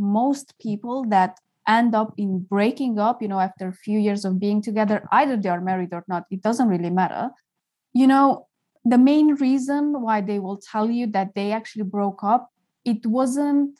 most people that end up in breaking up, you know, after a few years of being together, either they are married or not, it doesn't really matter. You know, the main reason why they will tell you that they actually broke up, it wasn't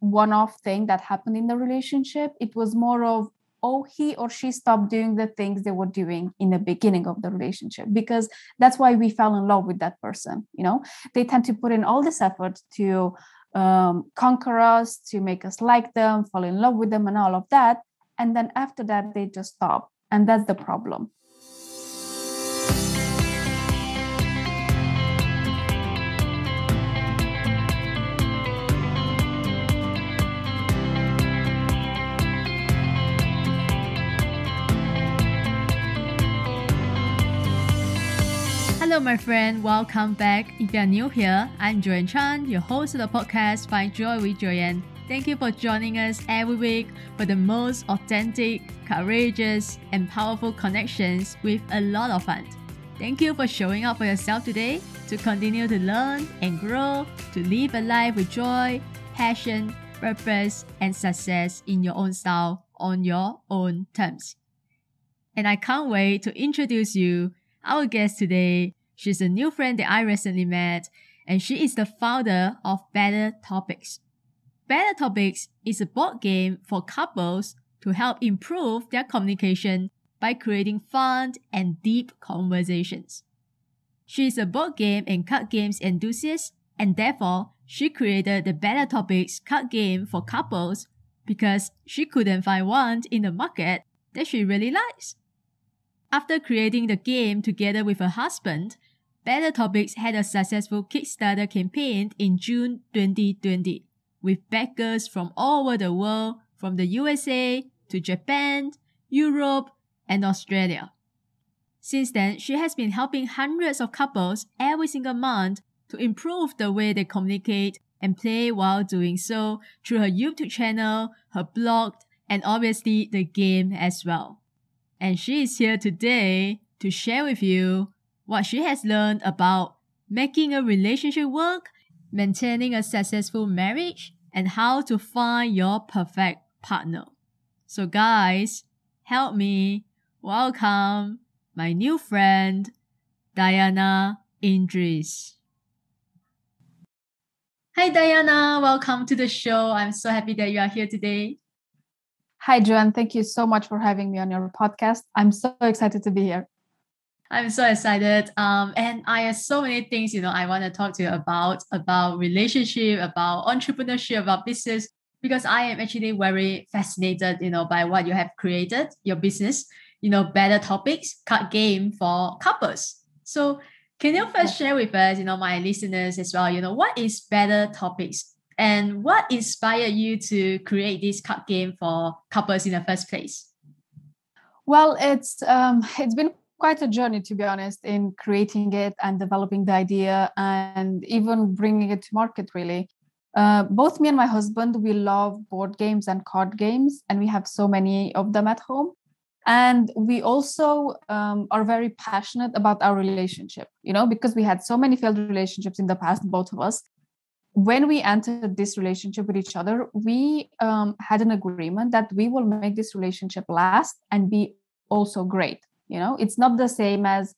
one off thing that happened in the relationship. It was more of, oh, he or she stopped doing the things they were doing in the beginning of the relationship because that's why we fell in love with that person. You know, they tend to put in all this effort to um, conquer us, to make us like them, fall in love with them, and all of that. And then after that, they just stop. And that's the problem. Hello, my friend. Welcome back. If you're new here, I'm Joyan Chan, your host of the podcast Find Joy with Joyan. Thank you for joining us every week for the most authentic, courageous, and powerful connections with a lot of fun. Thank you for showing up for yourself today to continue to learn and grow, to live a life with joy, passion, purpose, and success in your own style on your own terms. And I can't wait to introduce you our guest today, She's a new friend that I recently met, and she is the founder of Better Topics. Better Topics is a board game for couples to help improve their communication by creating fun and deep conversations. She is a board game and card games enthusiast, and therefore she created the Better Topics card game for couples because she couldn't find one in the market that she really likes. After creating the game together with her husband, Better Topics had a successful Kickstarter campaign in June 2020 with backers from all over the world, from the USA to Japan, Europe, and Australia. Since then, she has been helping hundreds of couples every single month to improve the way they communicate and play while doing so through her YouTube channel, her blog, and obviously the game as well and she is here today to share with you what she has learned about making a relationship work, maintaining a successful marriage, and how to find your perfect partner. So, guys, help me welcome my new friend, Diana Indries. Hi, Diana. Welcome to the show. I'm so happy that you are here today. Hi, Joyan. Thank you so much for having me on your podcast. I'm so excited to be here. I'm so excited. Um, and I have so many things, you know, I want to talk to you about, about relationship, about entrepreneurship, about business, because I am actually very fascinated, you know, by what you have created, your business, you know, better topics, card game for couples. So can you first share with us, you know, my listeners as well, you know, what is better topics? And what inspired you to create this card game for couples in the first place? Well, it's um, it's been quite a journey to be honest in creating it and developing the idea and even bringing it to market. Really, uh, both me and my husband we love board games and card games, and we have so many of them at home. And we also um, are very passionate about our relationship, you know, because we had so many failed relationships in the past, both of us when we entered this relationship with each other, we um, had an agreement that we will make this relationship last and be also great. You know, it's not the same as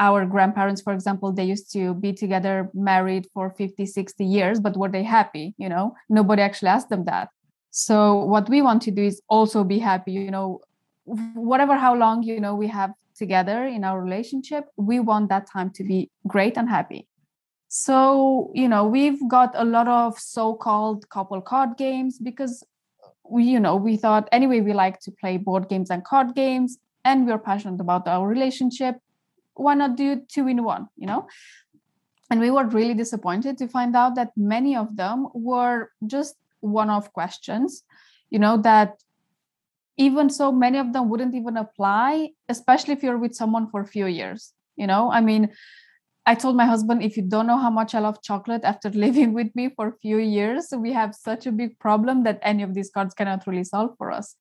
our grandparents, for example, they used to be together, married for 50, 60 years, but were they happy? You know, nobody actually asked them that. So, what we want to do is also be happy, you know, whatever how long, you know, we have together in our relationship, we want that time to be great and happy. So, you know, we've got a lot of so called couple card games because we, you know, we thought anyway, we like to play board games and card games and we're passionate about our relationship. Why not do two in one, you know? And we were really disappointed to find out that many of them were just one off questions, you know, that even so many of them wouldn't even apply, especially if you're with someone for a few years. You know, I mean, I told my husband, if you don't know how much I love chocolate after living with me for a few years, we have such a big problem that any of these cards cannot really solve for us.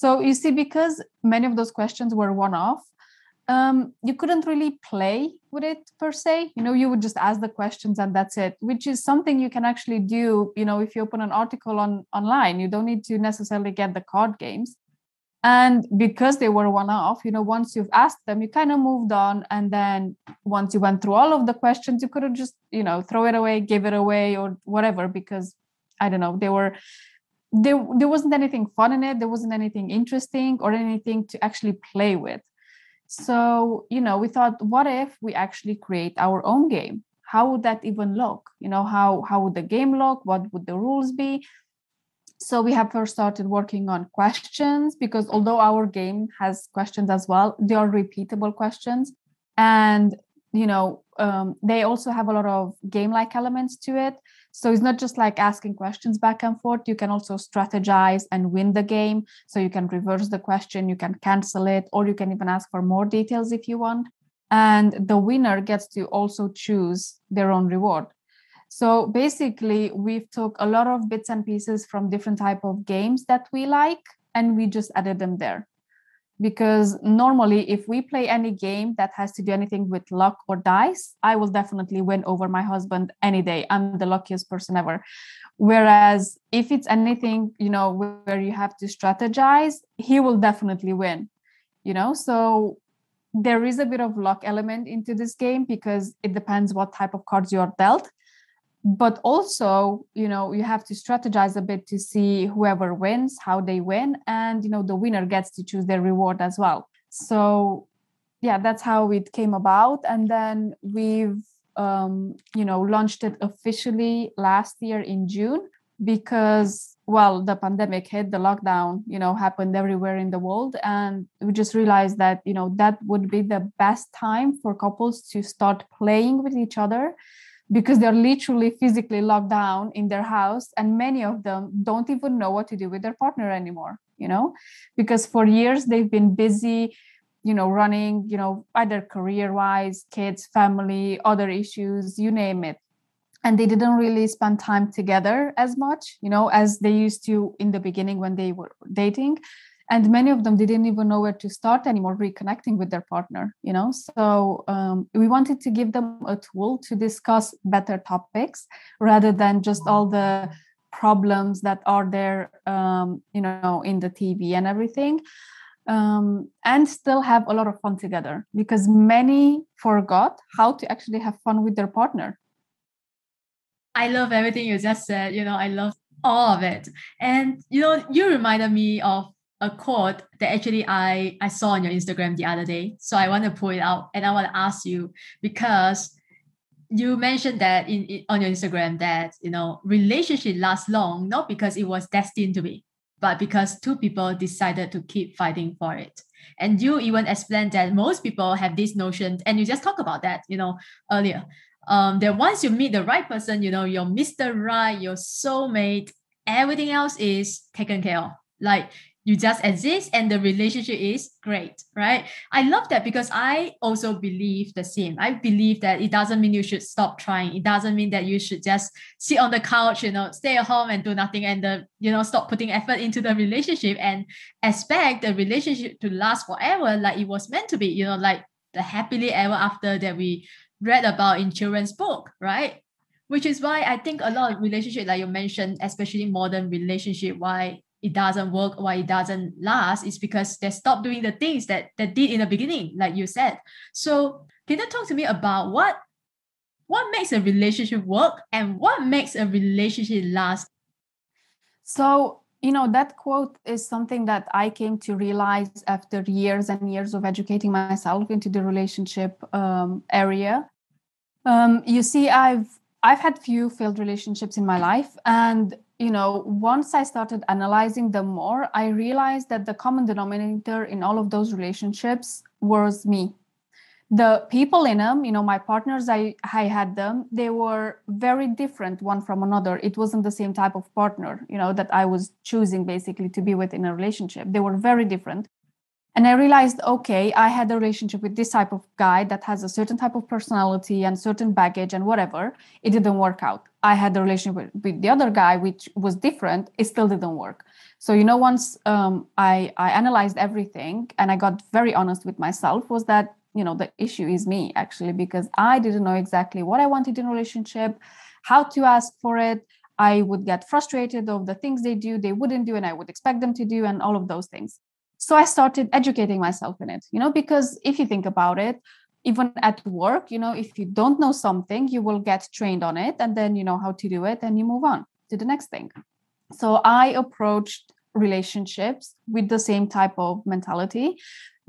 So you see, because many of those questions were one off, um, you couldn't really play with it per se. You know, you would just ask the questions and that's it, which is something you can actually do. You know, if you open an article on online, you don't need to necessarily get the card games. And because they were one off, you know, once you've asked them, you kind of moved on. And then once you went through all of the questions, you could have just, you know, throw it away, give it away, or whatever, because I don't know, they were there there wasn't anything fun in it there wasn't anything interesting or anything to actually play with so, you know, we thought, what if we actually create our own game? How would that even look? You know, how how would the game look? What would the rules be? So we have first started working on questions because although our game has questions as well, they are repeatable questions. And you know, um, they also have a lot of game-like elements to it. So it's not just like asking questions back and forth. You can also strategize and win the game. So you can reverse the question, you can cancel it, or you can even ask for more details if you want. And the winner gets to also choose their own reward. So basically, we've took a lot of bits and pieces from different type of games that we like, and we just added them there because normally if we play any game that has to do anything with luck or dice i will definitely win over my husband any day. I'm the luckiest person ever. Whereas if it's anything you know where you have to strategize he will definitely win you know? So there is a bit of luck element into this game because it depends what type of cards you are dealt but also you know you have to strategize a bit to see whoever wins how they win and you know the winner gets to choose their reward as well. So yeah that's how it came about. And then we've um, you know launched it officially last year in june because well the pandemic hit the lockdown you know happened everywhere in the world. And we just realized that you know that would be the best time for couples to start playing with each other because they're literally physically locked down in their house and many of them don't even know what to do with their partner anymore you know? Because for years they've been busy you know running you know either career wise kids family other issues you name it. And they didn't really spend time together as much you know as they used to in the beginning when they were dating and many of them didn't even know where to start anymore reconnecting with their partner you know? So um, we wanted to give them a tool to discuss better topics rather than just all the problems that are there um, you know in the tv and everything. Um, and still have a lot of fun together because many forgot how to actually have fun with their partner. I love everything you just said you know i love all of it. And you know you reminded me of a quote that actually I, I saw on your Instagram the other day. So I want to pull it out and I want to ask you because you mentioned that in, in on your Instagram that you know relationship lasts long not because it was destined to be, but because two people decided to keep fighting for it. And you even explained that most people have this notion, and you just talked about that, you know, earlier. Um, that once you meet the right person, you know, your Mr. Right, your soulmate, everything else is taken care of. Like you just exist and the relationship is great right? I love that because i also believe the same. I believe that it doesn't mean you should stop trying. It doesn't mean that you should just sit on the couch you know stay at home and do nothing and the you know stop putting effort into the relationship and expect the relationship to last forever like it was meant to be you know like the happily ever after that we read about in children's book right? Which is why i think a lot of relationship like you mentioned especially modern relationship why it doesn't work why it doesn't last is because they stop doing the things that they did in the beginning like you said. So can you talk to me about what what makes a relationship work and what makes a relationship last? So you know that quote is something that i came to realize after years and years of educating myself into the relationship um, area. Um, you see i've i've had few failed relationships in my life and you know, once I started analyzing them more, I realized that the common denominator in all of those relationships was me. The people in them, you know, my partners, I, I had them, they were very different one from another. It wasn't the same type of partner, you know, that I was choosing basically to be with in a relationship. They were very different and i realized okay i had a relationship with this type of guy that has a certain type of personality and certain baggage and whatever. It didn't work out. I had a relationship with, the other guy which was different. It still didn't work. So you know once um, i i analyzed everything and i got very honest with myself was that you know the issue is me actually because i didn't know exactly what i wanted in a relationship how to ask for it. I would get frustrated of the things they do they wouldn't do and i would expect them to do and all of those things so i started educating myself in it you know because if you think about it even at work you know if you don't know something you will get trained on it and then you know how to do it and you move on to the next thing. So i approached relationships with the same type of mentality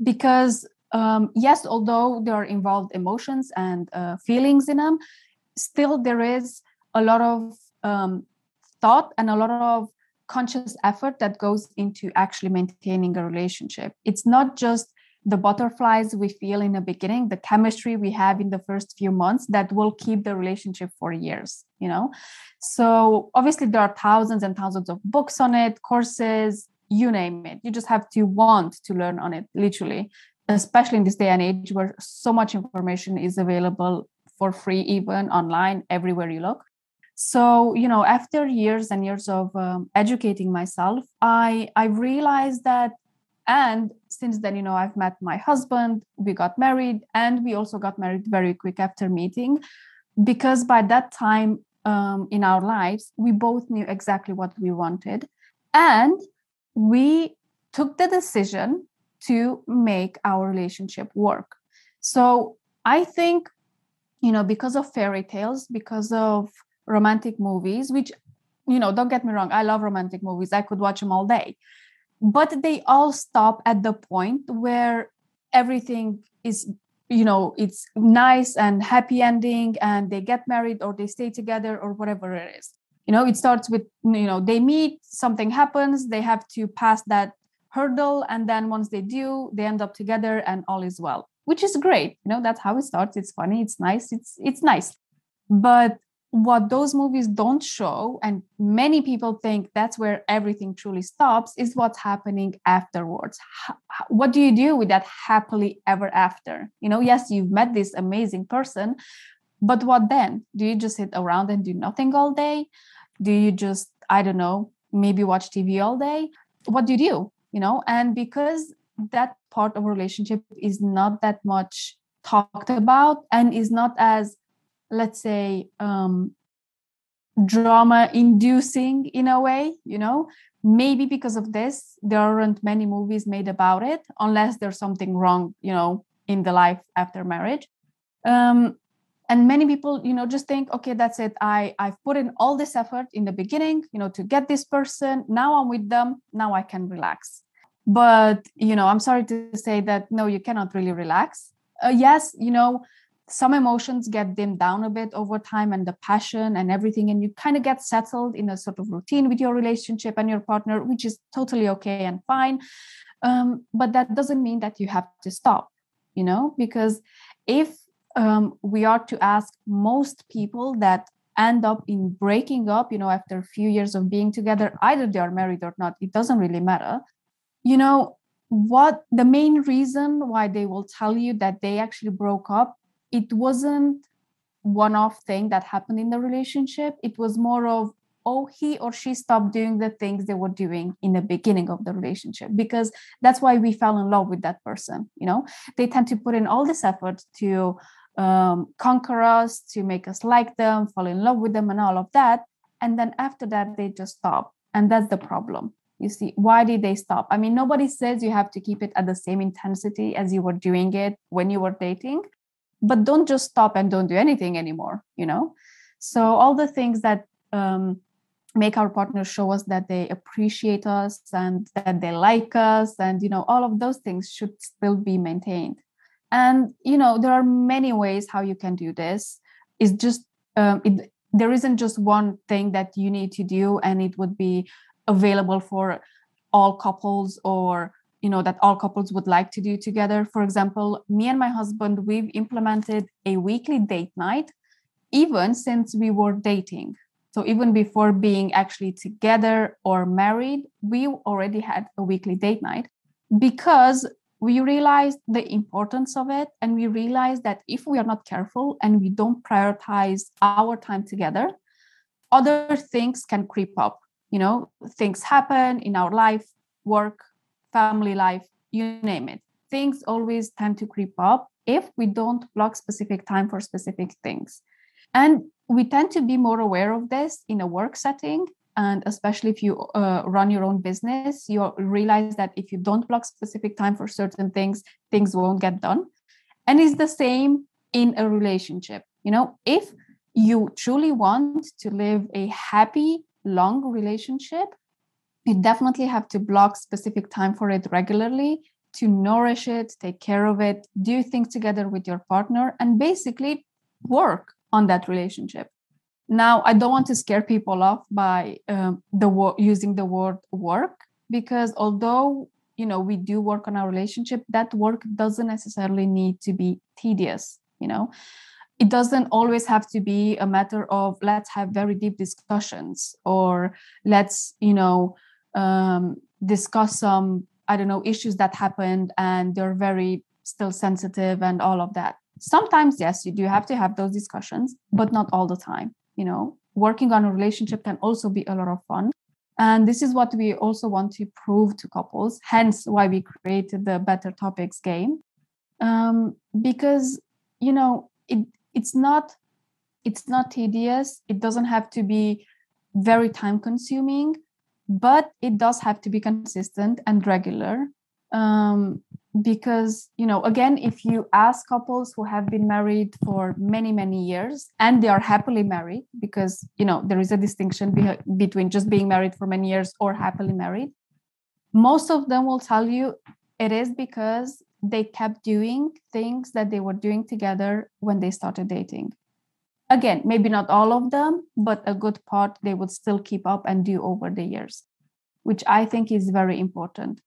because um, yes although there are involved emotions and uh, feelings in them still there is a lot of um, thought and a lot of conscious effort that goes into actually maintaining a relationship. It's not just the butterflies we feel in the beginning the chemistry we have in the first few months that will keep the relationship for years you know? So obviously there are thousands and thousands of books on it courses you name it. You just have to want to learn on it literally especially in this day and age where so much information is available for free even online everywhere you look so you know after years and years of um, educating myself i i realized that and since then you know i've met my husband we got married and we also got married very quick after meeting because by that time um, in our lives we both knew exactly what we wanted and we took the decision to make our relationship work. So i think you know because of fairy tales because of romantic movies which you know don't get me wrong i love romantic movies. I could watch them all day. But they all stop at the point where everything is you know it's nice and happy ending and they get married or they stay together or whatever it is. You know it starts with you know they meet something happens they have to pass that hurdle and then once they do they end up together and all is well which is great. You know that's how it starts. It's funny it's nice it's it's nice. But what those movies don't show and many people think that's where everything truly stops is what's happening afterwards. What do you do with that happily ever after? You know yes you've met this amazing person but what then? Do you just sit around and do nothing all day? Do you just i don't know maybe watch tv all day? What do you do you know? And because that part of a relationship is not that much talked about and is not as let's say um, drama inducing in a way you know? Maybe because of this there aren't many movies made about it unless there's something wrong you know in the life after marriage. Um, and many people you know just think okay that's it. I i've put in all this effort in the beginning you know to get this person. Now i'm with them. Now i can relax. But you know i'm sorry to say that no you cannot really relax. Uh, yes you know some emotions get dimmed down a bit over time and the passion and everything and you kind of get settled in a sort of routine with your relationship and your partner which is totally okay and fine. Um, but that doesn't mean that you have to stop you know? Because if um, we are to ask most people that end up in breaking up you know after a few years of being together either they are married or not it doesn't really matter. You know what the main reason why they will tell you that they actually broke up it wasn't one off thing that happened in the relationship. It was more of oh he or she stopped doing the things they were doing in the beginning of the relationship because that's why we fell in love with that person you know? They tend to put in all this effort to um, conquer us to make us like them fall in love with them and all of that. And then after that they just stop. And that's the problem. You see why did they stop? I mean nobody says you have to keep it at the same intensity as you were doing it when you were dating but don't just stop and don't do anything anymore you know? So all the things that um, make our partners show us that they appreciate us and that they like us and you know all of those things should still be maintained. And you know there are many ways how you can do this. It's just um, it, there isn't just one thing that you need to do and it would be available for all couples or you know that all couples would like to do together. For example me and my husband we've implemented a weekly date night even since we were dating. So even before being actually together or married we already had a weekly date night because we realized the importance of it and we realized that if we are not careful and we don't prioritize our time together other things can creep up. You know things happen in our life work family life, you name it. Things always tend to creep up if we don't block specific time for specific things. And we tend to be more aware of this in a work setting. And especially if you uh, run your own business, you realize that if you don't block specific time for certain things, things won't get done. And it's the same in a relationship. You know, if you truly want to live a happy, long relationship, you definitely have to block specific time for it regularly to nourish it, take care of it, do things together with your partner, and basically work on that relationship. Now, I don't want to scare people off by um, the wo- using the word work because although you know we do work on our relationship, that work doesn't necessarily need to be tedious. You know, it doesn't always have to be a matter of let's have very deep discussions or let's you know um, discuss some i don't know issues that happened and they're very still sensitive and all of that. Sometimes yes you do have to have those discussions but not all the time you know. Working on a relationship can also be a lot of fun. And this is what we also want to prove to couples hence why we created the better topics game. Um, because you know it it's not it's not tedious. It doesn't have to be very time consuming but it does have to be consistent and regular um, because you know again if you ask couples who have been married for many many years and they are happily married because you know there is a distinction be- between just being married for many years or happily married most of them will tell you it is because they kept doing things that they were doing together when they started dating again maybe not all of them but a good part they would still keep up and do over the years which i think is very important.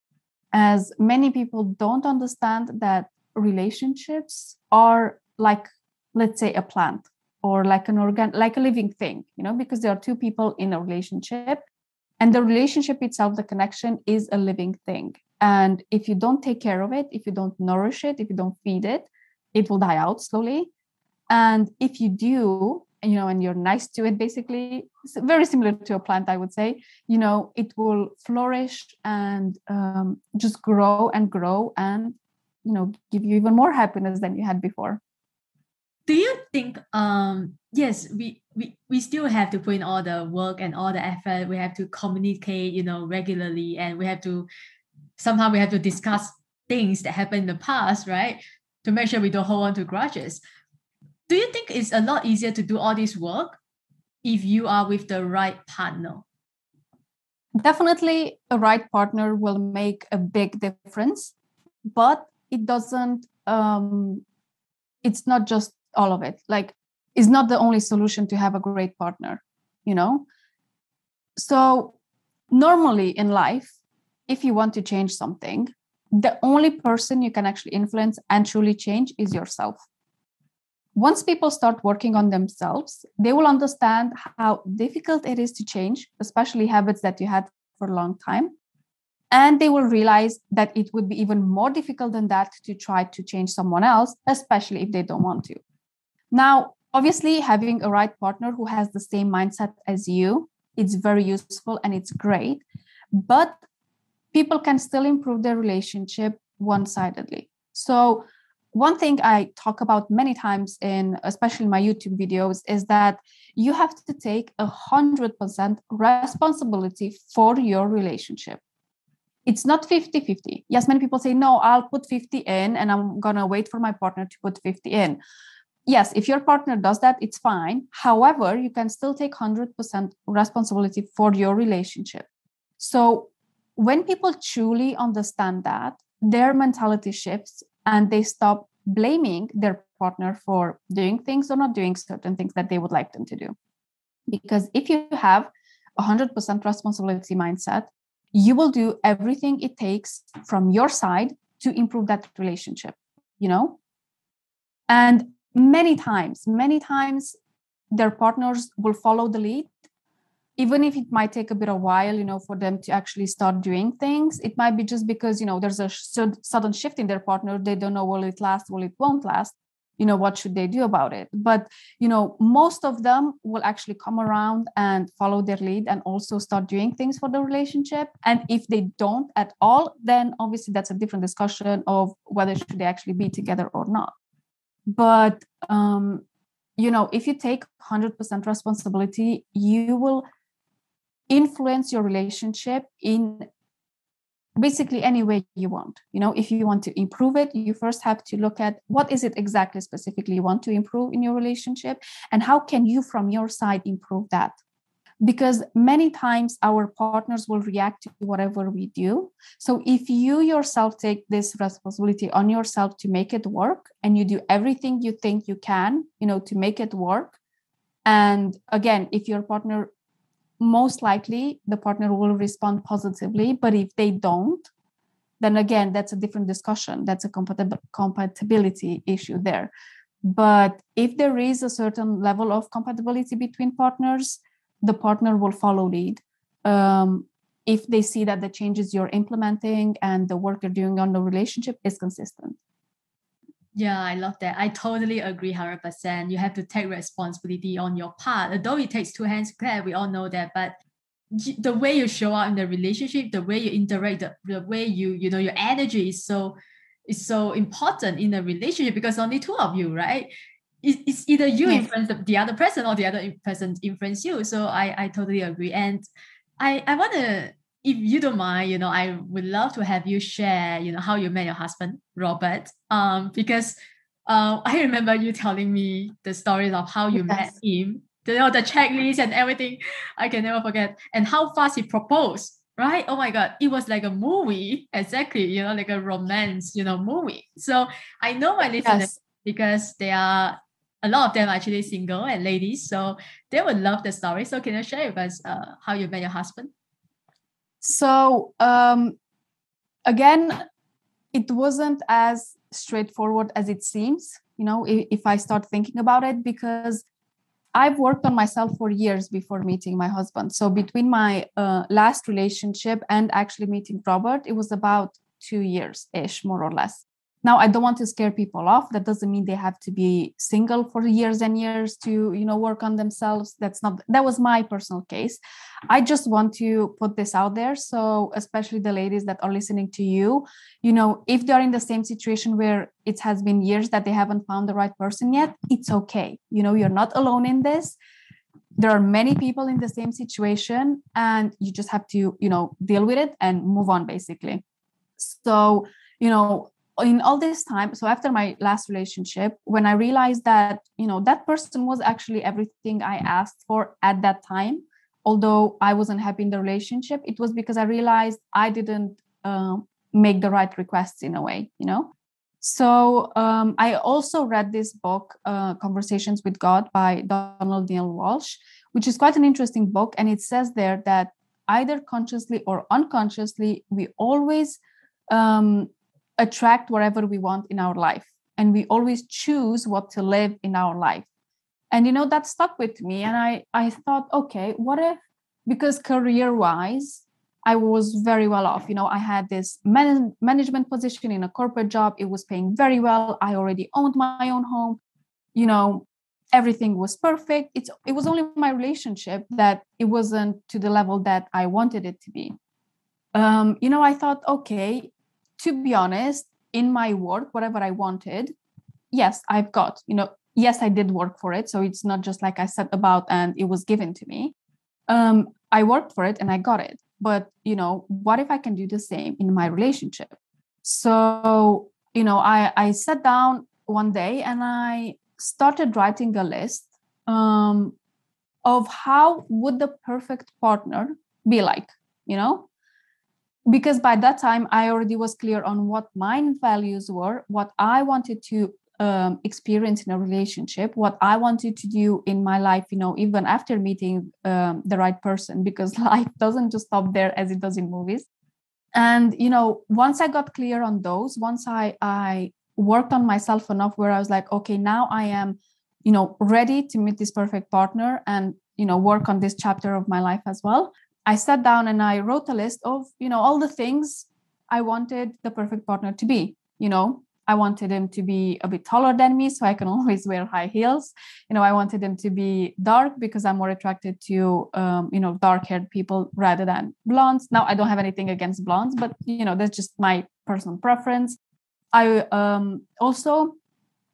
As many people don't understand that relationships are like let's say a plant or like an organ like a living thing you know because there are two people in a relationship and the relationship itself the connection is a living thing. And if you don't take care of it if you don't nourish it if you don't feed it it will die out slowly and if you do you know and you're nice to it basically it's very similar to a plant i would say you know it will flourish and um, just grow and grow and you know give you even more happiness than you had before. Do you think um yes we we, we still have to put in all the work and all the effort. We have to communicate you know regularly and we have to somehow we have to discuss things that happened in the past right to make sure we don't hold on to grudges do you think it's a lot easier to do all this work if you are with the right partner? Definitely, a right partner will make a big difference, but it doesn't, um, it's not just all of it. Like, it's not the only solution to have a great partner, you know? So, normally in life, if you want to change something, the only person you can actually influence and truly change is yourself once people start working on themselves, they will understand how difficult it is to change, especially habits that you had for a long time. And they will realize that it would be even more difficult than that to try to change someone else, especially if they don't want to. Now, obviously, having a right partner who has the same mindset as you, it's very useful and it's great. But people can still improve their relationship one sidedly. So, one thing I talk about many times in especially my YouTube videos is that you have to take a hundred percent responsibility for your relationship. It's not 50-50. Yes, many people say, no, I'll put 50 in and I'm gonna wait for my partner to put 50 in. Yes, if your partner does that, it's fine. However, you can still take 100% responsibility for your relationship. So when people truly understand that, their mentality shifts and they stop blaming their partner for doing things or not doing certain things that they would like them to do. Because if you have a 100% responsibility mindset, you will do everything it takes from your side to improve that relationship, you know? And many times, many times their partners will follow the lead even if it might take a bit of while you know for them to actually start doing things it might be just because you know there's a sudden shift in their partner. They don't know will it last will it won't last? You know what should they do about it? But you know most of them will actually come around and follow their lead and also start doing things for the relationship. And if they don't at all then obviously that's a different discussion of whether should they actually be together or not. But um, you know if you take 100% responsibility you will influence your relationship in basically any way you want. You know if you want to improve it you first have to look at what is it exactly specifically you want to improve in your relationship and how can you from your side improve that? Because many times our partners will react to whatever we do. So if you yourself take this responsibility on yourself to make it work and you do everything you think you can you know to make it work and again if your partner most likely the partner will respond positively but if they don't then again that's a different discussion. That's a compatibility issue there. But if there is a certain level of compatibility between partners the partner will follow lead. Um, if they see that the changes you're implementing and the work you're doing on the relationship is consistent yeah, I love that. I totally agree 100%. You have to take responsibility on your part. Although it takes two hands to clap, we all know that. But the way you show up in the relationship, the way you interact, the, the way you, you know, your energy is so is so important in a relationship because only two of you, right? It's, either you yes. influence the, the other person or the other person influence you. So I, I totally agree. And I, I want to if you don't mind, you know, I would love to have you share, you know, how you met your husband, Robert. Um, because uh, I remember you telling me the stories of how you yes. met him, you know, the checklist and everything. I can never forget. And how fast he proposed, right? Oh my God, it was like a movie, exactly, you know, like a romance, you know, movie. So I know my listeners yes. because they are a lot of them actually single and ladies. So they would love the story. So can you share with us uh, how you met your husband? So um, again, it wasn't as straightforward as it seems. You know, if, if I start thinking about it, because I've worked on myself for years before meeting my husband. So between my uh, last relationship and actually meeting Robert, it was about two years ish, more or less. Now, I don't want to scare people off. That doesn't mean they have to be single for years and years to, you know, work on themselves. That's not, that was my personal case. I just want to put this out there. So, especially the ladies that are listening to you, you know, if they're in the same situation where it has been years that they haven't found the right person yet, it's okay. You know, you're not alone in this there are many people in the same situation and you just have to you know deal with it and move on basically so you know in all this time so after my last relationship when i realized that you know that person was actually everything i asked for at that time although i wasn't happy in the relationship it was because i realized i didn't uh, make the right requests in a way you know? So um, i also read this book uh, conversations with god by donald neale walsch which is quite an interesting book and it says there that either consciously or unconsciously we always um, attract whatever we want in our life and we always choose what to live in our life. And you know that stuck with me and i i thought okay what if because career wise i was very well off you know i had this man- management position in a corporate job it was paying very well i already owned my own home you know everything was perfect. It's it was only my relationship that it wasn't to the level that i wanted it to be. Um, you know i thought okay to be honest, in my work, whatever I wanted, yes, I've got, you know, yes, I did work for it. So it's not just like I set about and it was given to me. Um, I worked for it and I got it. But, you know, what if I can do the same in my relationship? So, you know, I, I sat down one day and I started writing a list um, of how would the perfect partner be like, you know? Because by that time i already was clear on what my values were what i wanted to um, experience in a relationship what i wanted to do in my life you know even after meeting um, the right person because life doesn't just stop there as it does in movies. And you know once i got clear on those once i i worked on myself enough where i was like okay now i am you know ready to meet this perfect partner and you know work on this chapter of my life as well I sat down and I wrote a list of, you know, all the things I wanted the perfect partner to be. You know, I wanted him to be a bit taller than me so I can always wear high heels. You know, I wanted him to be dark because I'm more attracted to, um, you know, dark haired people rather than blondes. Now, I don't have anything against blondes, but, you know, that's just my personal preference. I um, also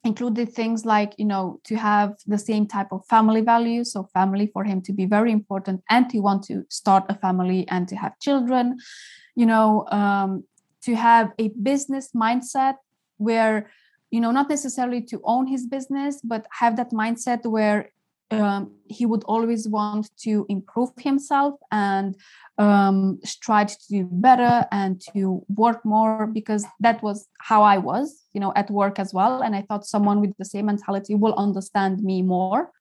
included things like you know to have the same type of family values so family for him to be very important and to want to start a family and to have children. You know um, to have a business mindset where you know not necessarily to own his business but have that mindset where um, he would always want to improve himself and um, strive to do better and to work more because that was how I was, you know, at work as well. And I thought someone with the same mentality will understand me more.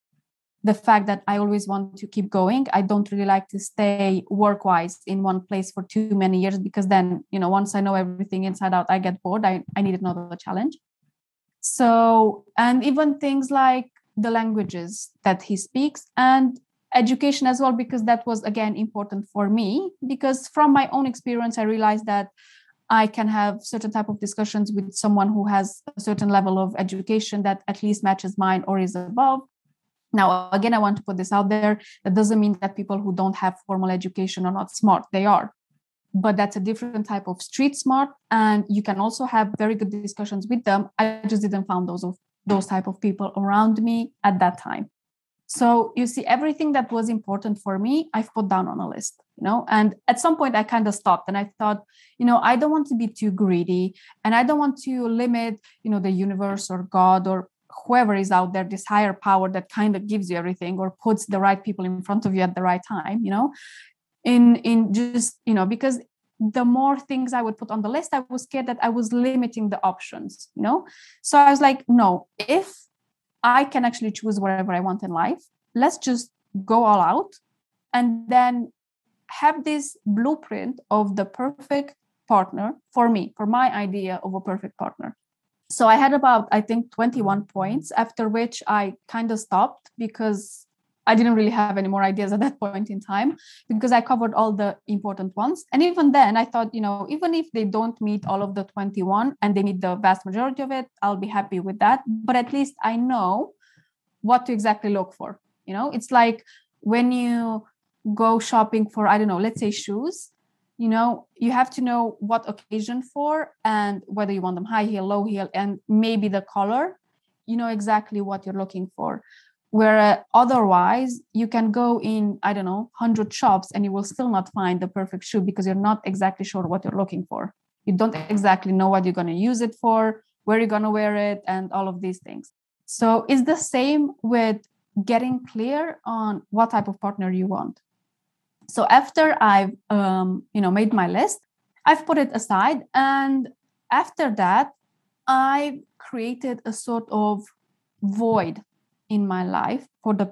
The fact that I always want to keep going. I don't really like to stay work wise in one place for too many years because then, you know, once I know everything inside out, I get bored. I, I need another challenge. So, and even things like the languages that he speaks and education as well because that was again important for me because from my own experience i realized that i can have certain type of discussions with someone who has a certain level of education that at least matches mine or is above. Now again i want to put this out there. That doesn't mean that people who don't have formal education are not smart. They are. But that's a different type of street smart and you can also have very good discussions with them. I just didn't find those of those type of people around me at that time. So you see everything that was important for me i've put down on a list you know? And at some point i kind of stopped and i thought you know i don't want to be too greedy and i don't want to limit you know the universe or god or whoever is out there this higher power that kind of gives you everything or puts the right people in front of you at the right time you know? In in just you know because the more things I would put on the list, I was scared that I was limiting the options, you know? So I was like, no, if I can actually choose whatever I want in life, let's just go all out and then have this blueprint of the perfect partner for me, for my idea of a perfect partner. So I had about, I think, 21 points, after which I kind of stopped because I didn't really have any more ideas at that point in time because I covered all the important ones. And even then, I thought, you know, even if they don't meet all of the 21 and they meet the vast majority of it, I'll be happy with that. But at least I know what to exactly look for. You know, it's like when you go shopping for, I don't know, let's say shoes, you know, you have to know what occasion for and whether you want them high heel, low heel, and maybe the color. You know exactly what you're looking for where uh, otherwise you can go in i don't know 100 shops and you will still not find the perfect shoe because you're not exactly sure what you're looking for. You don't exactly know what you're going to use it for where you're going to wear it and all of these things. So it's the same with getting clear on what type of partner you want. So after i've um, you know made my list i've put it aside and after that i created a sort of void in my life for the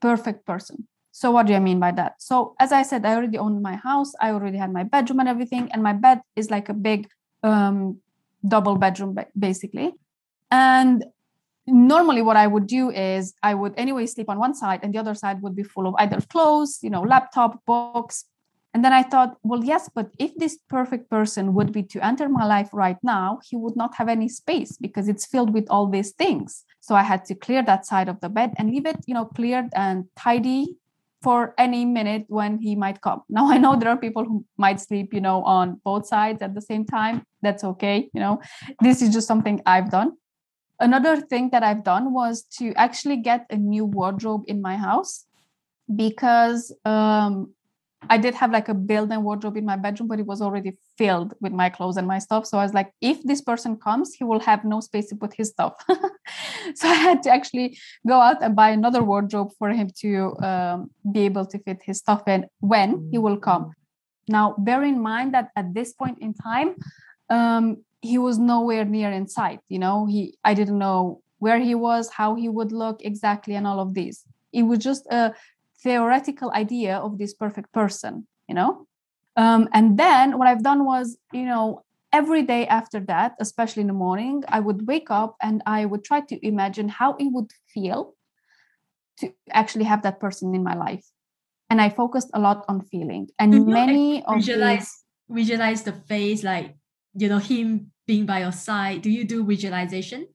perfect person. So what do i mean by that? So as i said i already owned my house i already had my bedroom and everything and my bed is like a big um, double bedroom basically. And normally what i would do is i would anyway sleep on one side and the other side would be full of either clothes you know laptop books. And then I thought, well, yes, but if this perfect person would be to enter my life right now, he would not have any space because it's filled with all these things. So I had to clear that side of the bed and leave it, you know, cleared and tidy for any minute when he might come. Now I know there are people who might sleep, you know, on both sides at the same time. That's okay. You know, this is just something I've done. Another thing that I've done was to actually get a new wardrobe in my house because um, I did have like a built-in wardrobe in my bedroom, but it was already filled with my clothes and my stuff. So I was like, if this person comes, he will have no space to put his stuff. so I had to actually go out and buy another wardrobe for him to um, be able to fit his stuff in when he will come. Now, bear in mind that at this point in time, um, he was nowhere near in sight. You know, he I didn't know where he was, how he would look exactly, and all of these. It was just a theoretical idea of this perfect person you know um, and then what i've done was you know every day after that especially in the morning i would wake up and i would try to imagine how it would feel to actually have that person in my life. And i focused a lot on feeling. And you many of visualize these, visualize the face like you know him being by your side. Do you do visualization?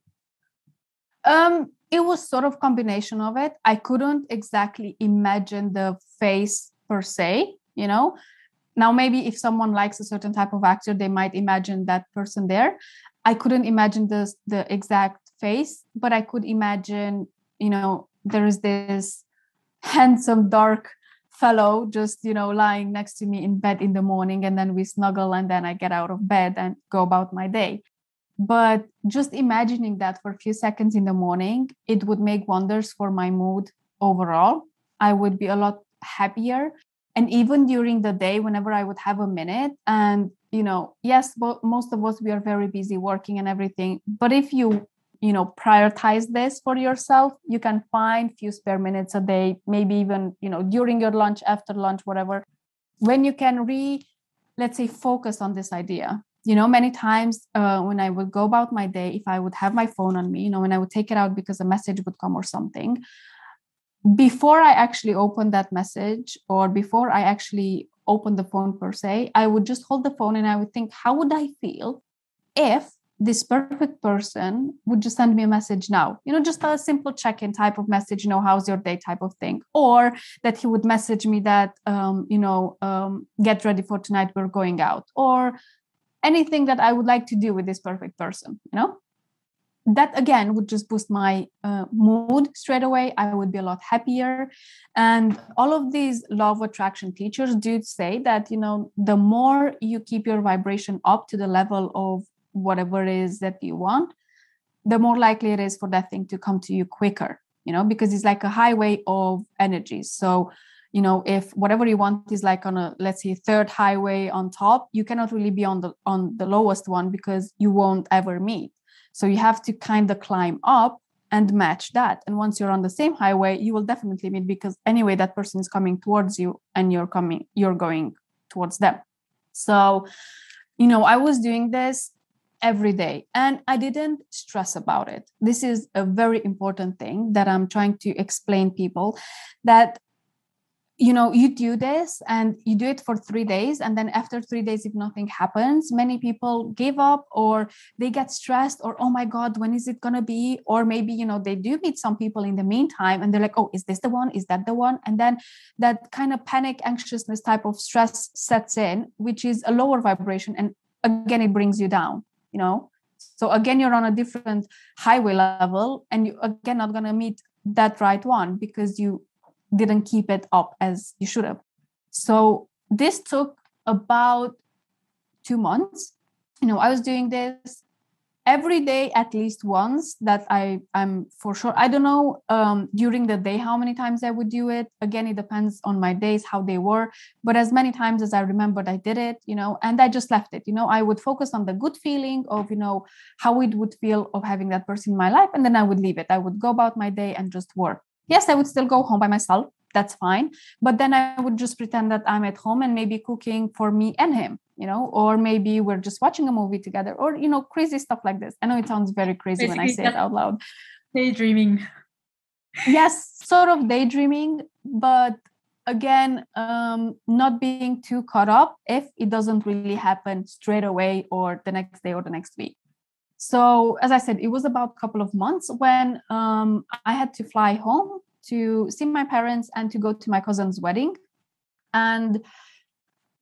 Um it was sort of combination of it. I couldn't exactly imagine the face per se you know now maybe if someone likes a certain type of actor they might imagine that person there i couldn't imagine the the exact face, but I could imagine, you know, there is this handsome, dark fellow just, you know, lying next to me in bed in the morning. And then we snuggle and then I get out of bed and go about my day. But just imagining that for a few seconds in the morning, it would make wonders for my mood overall. I would be a lot happier. And even during the day, whenever I would have a minute, and you know, yes, but most of us we are very busy working and everything. But if you you know prioritize this for yourself you can find few spare minutes a day maybe even you know during your lunch after lunch whatever when you can re let's say focus on this idea you know many times uh, when i would go about my day if i would have my phone on me you know when i would take it out because a message would come or something before i actually open that message or before i actually open the phone per se i would just hold the phone and i would think how would i feel if this perfect person would just send me a message now? You know just a simple check-in type of message you know how's your day type of thing. Or that he would message me that um, you know um, get ready for tonight we're going out. Or anything that i would like to do with this perfect person you know that again would just boost my uh, mood straight away. I would be a lot happier. And all of these law of attraction teachers do say that you know the more you keep your vibration up to the level of whatever it is that you want the more likely it is for that thing to come to you quicker you know because it's like a highway of energy. So you know if whatever you want is like on a let's say third highway on top you cannot really be on the on the lowest one because you won't ever meet so you have to kind of climb up and match that. And once you're on the same highway you will definitely meet because anyway that person is coming towards you and you're coming you're going towards them. So you know i was doing this every day and i didn't stress about it. This is a very important thing that i'm trying to explain people that you know you do this and you do it for 3 days and then after 3 days if nothing happens many people give up or they get stressed or oh my god when is it going to be? Or maybe you know they do meet some people in the meantime and they're like oh is this the one? Is that the one? And then that kind of panic anxiousness type of stress sets in which is a lower vibration and again it brings you down you know? So again you're on a different highway level and you again not going to meet that right one because you didn't keep it up as you should have. So this took about two months. You know i was doing this every day at least once that i i'm for sure. I don't know um, during the day how many times i would do it. Again it depends on my days how they were but as many times as i remembered i did it you know and i just left it. You know i would focus on the good feeling of you know how it would feel of having that person in my life and then i would leave it. I would go about my day and just work yes i would still go home by myself. That's fine. But then i would just pretend that i'm at home and maybe cooking for me and him you know or maybe we're just watching a movie together or you know crazy stuff like this. I know it sounds very crazy Basically, when i say it out loud. daydreaming. Yes sort of daydreaming but again um, not being too caught up if it doesn't really happen straight away or the next day or the next week so as i said it was about a couple of months when um, i had to fly home to see my parents and to go to my cousin's wedding. And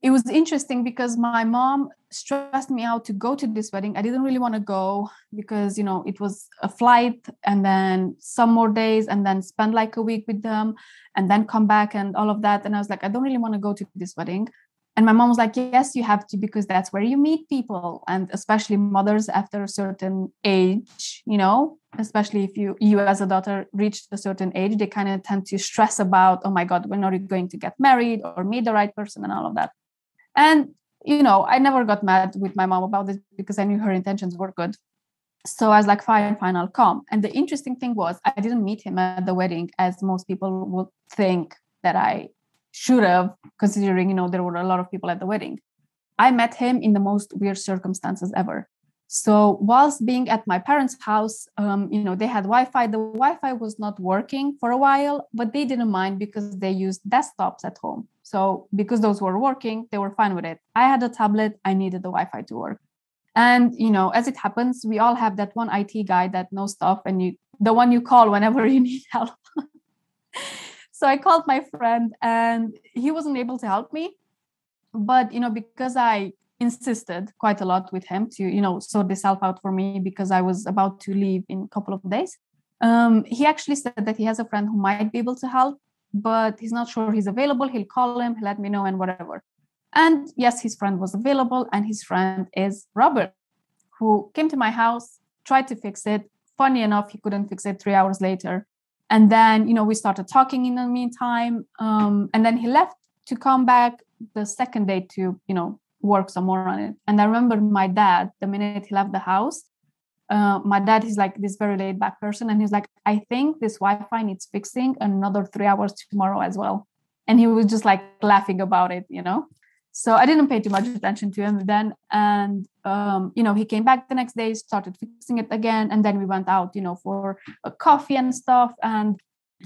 it was interesting because my mom stressed me out to go to this wedding. I didn't really want to go because you know it was a flight and then some more days and then spend like a week with them and then come back and all of that. And i was like i don't really want to go to this wedding and my mom was like yes you have to because that's where you meet people. And especially mothers after a certain age you know especially if you you as a daughter reached a certain age they kind of tend to stress about oh my god when are you going to get married or meet the right person? and all of that. And you know i never got mad with my mom about this because i knew her intentions were good. So i was like fine fine i'll come. And the interesting thing was i didn't meet him at the wedding as most people would think that i should have considering you know there were a lot of people at the wedding. I met him in the most weird circumstances ever. So whilst being at my parents house um, you know they had wi-fi. The wi-fi was not working for a while but they didn't mind because they used desktops at home. So because those were working they were fine with it. I had a tablet. I needed the wi-fi to work. And you know as it happens we all have that one it guy that knows stuff and you the one you call whenever you need help so i called my friend and he wasn't able to help me. But you know because i insisted quite a lot with him to you know sort this out for me because i was about to leave in a couple of days um, he actually said that he has a friend who might be able to help but he's not sure he's available. He'll call him he'll let me know and whatever. And yes his friend was available and his friend is robert who came to my house tried to fix it. Funny enough he couldn't fix it three hours later and then you know we started talking in the meantime um, and then he left to come back the second day to you know work some more on it. And i remember my dad the minute he left the house uh, my dad is like this very laid back person and he's like i think this wi-fi needs fixing another three hours tomorrow as well. And he was just like laughing about it you know so i didn't pay too much attention to him then. And um, you know he came back the next day started fixing it again. And then we went out you know for a coffee and stuff. And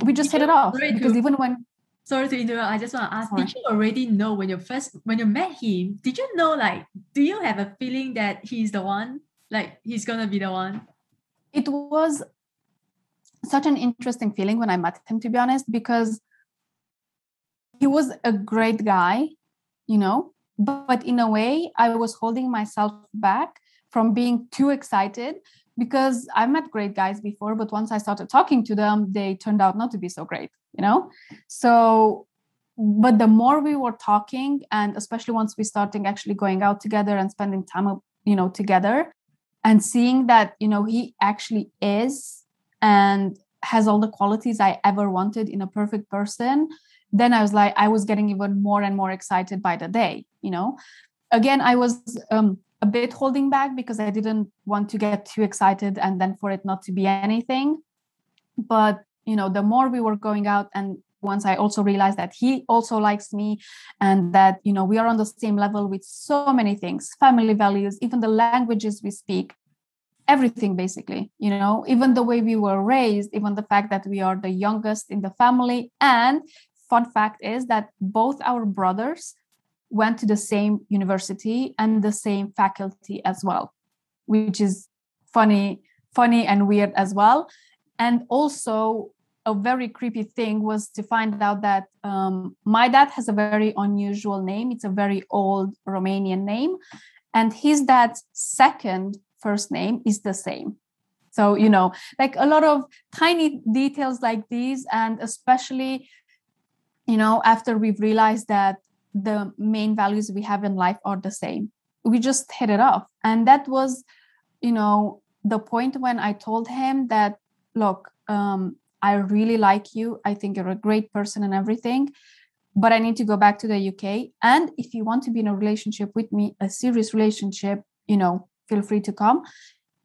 we just hit it off because even when sorry to interrupt. I just want to ask sorry. did you already know when you first when you met him did you know like do you have a feeling that he's the one? Like he's gonna be the one? It was such an interesting feeling when i met him to be honest because he was a great guy you know? But in a way i was holding myself back from being too excited because i've met great guys before but once i started talking to them they turned out not to be so great you know? So but the more we were talking and especially once we started actually going out together and spending time you know together and seeing that you know he actually is and has all the qualities i ever wanted in a perfect person then I was like, I was getting even more and more excited by the day, you know. Again, I was um, a bit holding back because I didn't want to get too excited and then for it not to be anything. But, you know, the more we were going out and once I also realized that he also likes me and that, you know, we are on the same level with so many things, family values, even the languages we speak, everything basically you know even the way we were raised even the fact that we are the youngest in the family and fun fact is that both our brothers went to the same university and the same faculty as well which is funny funny and weird as well. And also a very creepy thing was to find out that um, my dad has a very unusual name. It's a very old romanian name. And his dad's second first name is the same. So you know like a lot of tiny details like these and especially you know after we've realized that the main values we have in life are the same. We just hit it off. And that was you know the point when i told him that look um, i really like you. I think you're a great person and everything but i need to go back to the uk and if you want to be in a relationship with me a serious relationship you know feel free to come.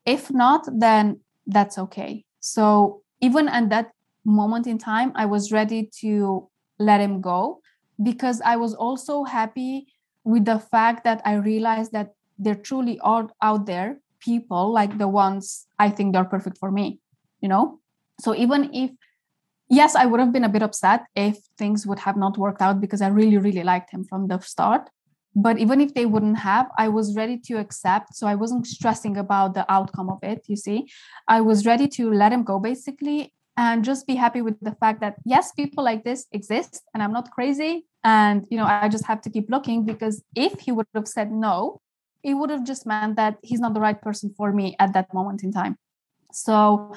If not then that's okay. So even at that moment in time i was ready to let him go because I was also happy with the fact that I realized that there truly are out there people like the ones I think they're perfect for me, you know? So even if, yes, I would have been a bit upset if things would have not worked out because I really, really liked him from the start. But even if they wouldn't have, I was ready to accept. So I wasn't stressing about the outcome of it, you see. I was ready to let him go basically and just be happy with the fact that yes people like this exist and i'm not crazy. And you know i just have to keep looking because if he would have said no it would have just meant that he's not the right person for me at that moment in time. So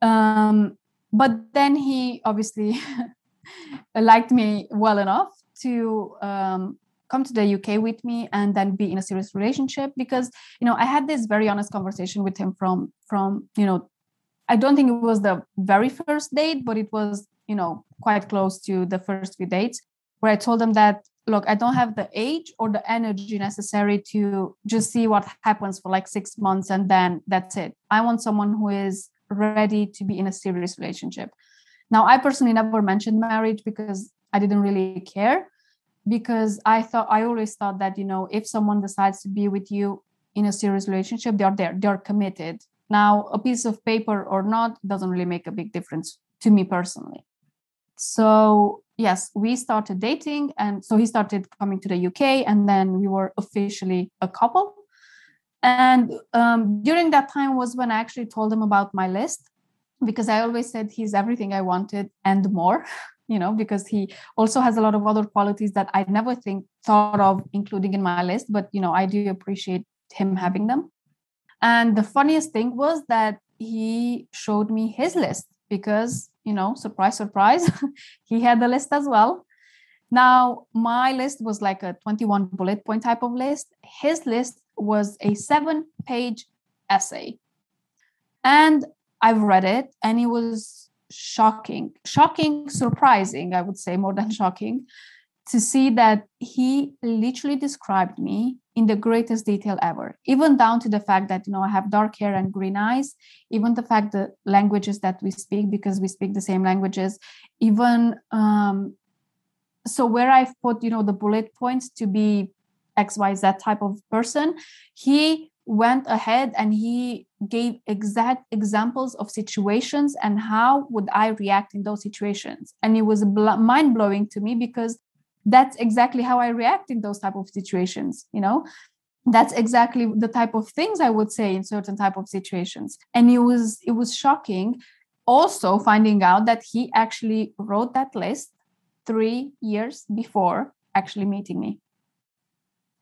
um but then he obviously liked me well enough to um come to the UK with me and then be in a serious relationship because you know I had this very honest conversation with him from from you know I don't think it was the very first date, but it was, you know, quite close to the first few dates where I told them that, look, I don't have the age or the energy necessary to just see what happens for like six months and then that's it. I want someone who is ready to be in a serious relationship. Now, I personally never mentioned marriage because I didn't really care because I thought I always thought that, you know, if someone decides to be with you in a serious relationship, they're there, they're committed now, a piece of paper or not doesn't really make a big difference to me personally. So, yes, we started dating. And so he started coming to the UK, and then we were officially a couple. And um, during that time was when I actually told him about my list because I always said he's everything I wanted and more. you know because he also has a lot of other qualities that i never think thought of including in my list but you know i do appreciate him having them and the funniest thing was that he showed me his list because you know surprise surprise he had the list as well. Now my list was like a 21 bullet point type of list. His list was a seven page essay. And i've read it and it was shocking shocking surprising i would say more than shocking to see that he literally described me in the greatest detail ever even down to the fact that you know i have dark hair and green eyes even the fact the languages that we speak because we speak the same languages even um, so where i've put you know the bullet points to be xyz type of person he went ahead and he gave exact examples of situations and how would i react in those situations. And it was bl- mind blowing to me because that's exactly how i react in those type of situations you know? That's exactly the type of things i would say in certain type of situations. And it was it was shocking also finding out that he actually wrote that list 3 years before actually meeting me.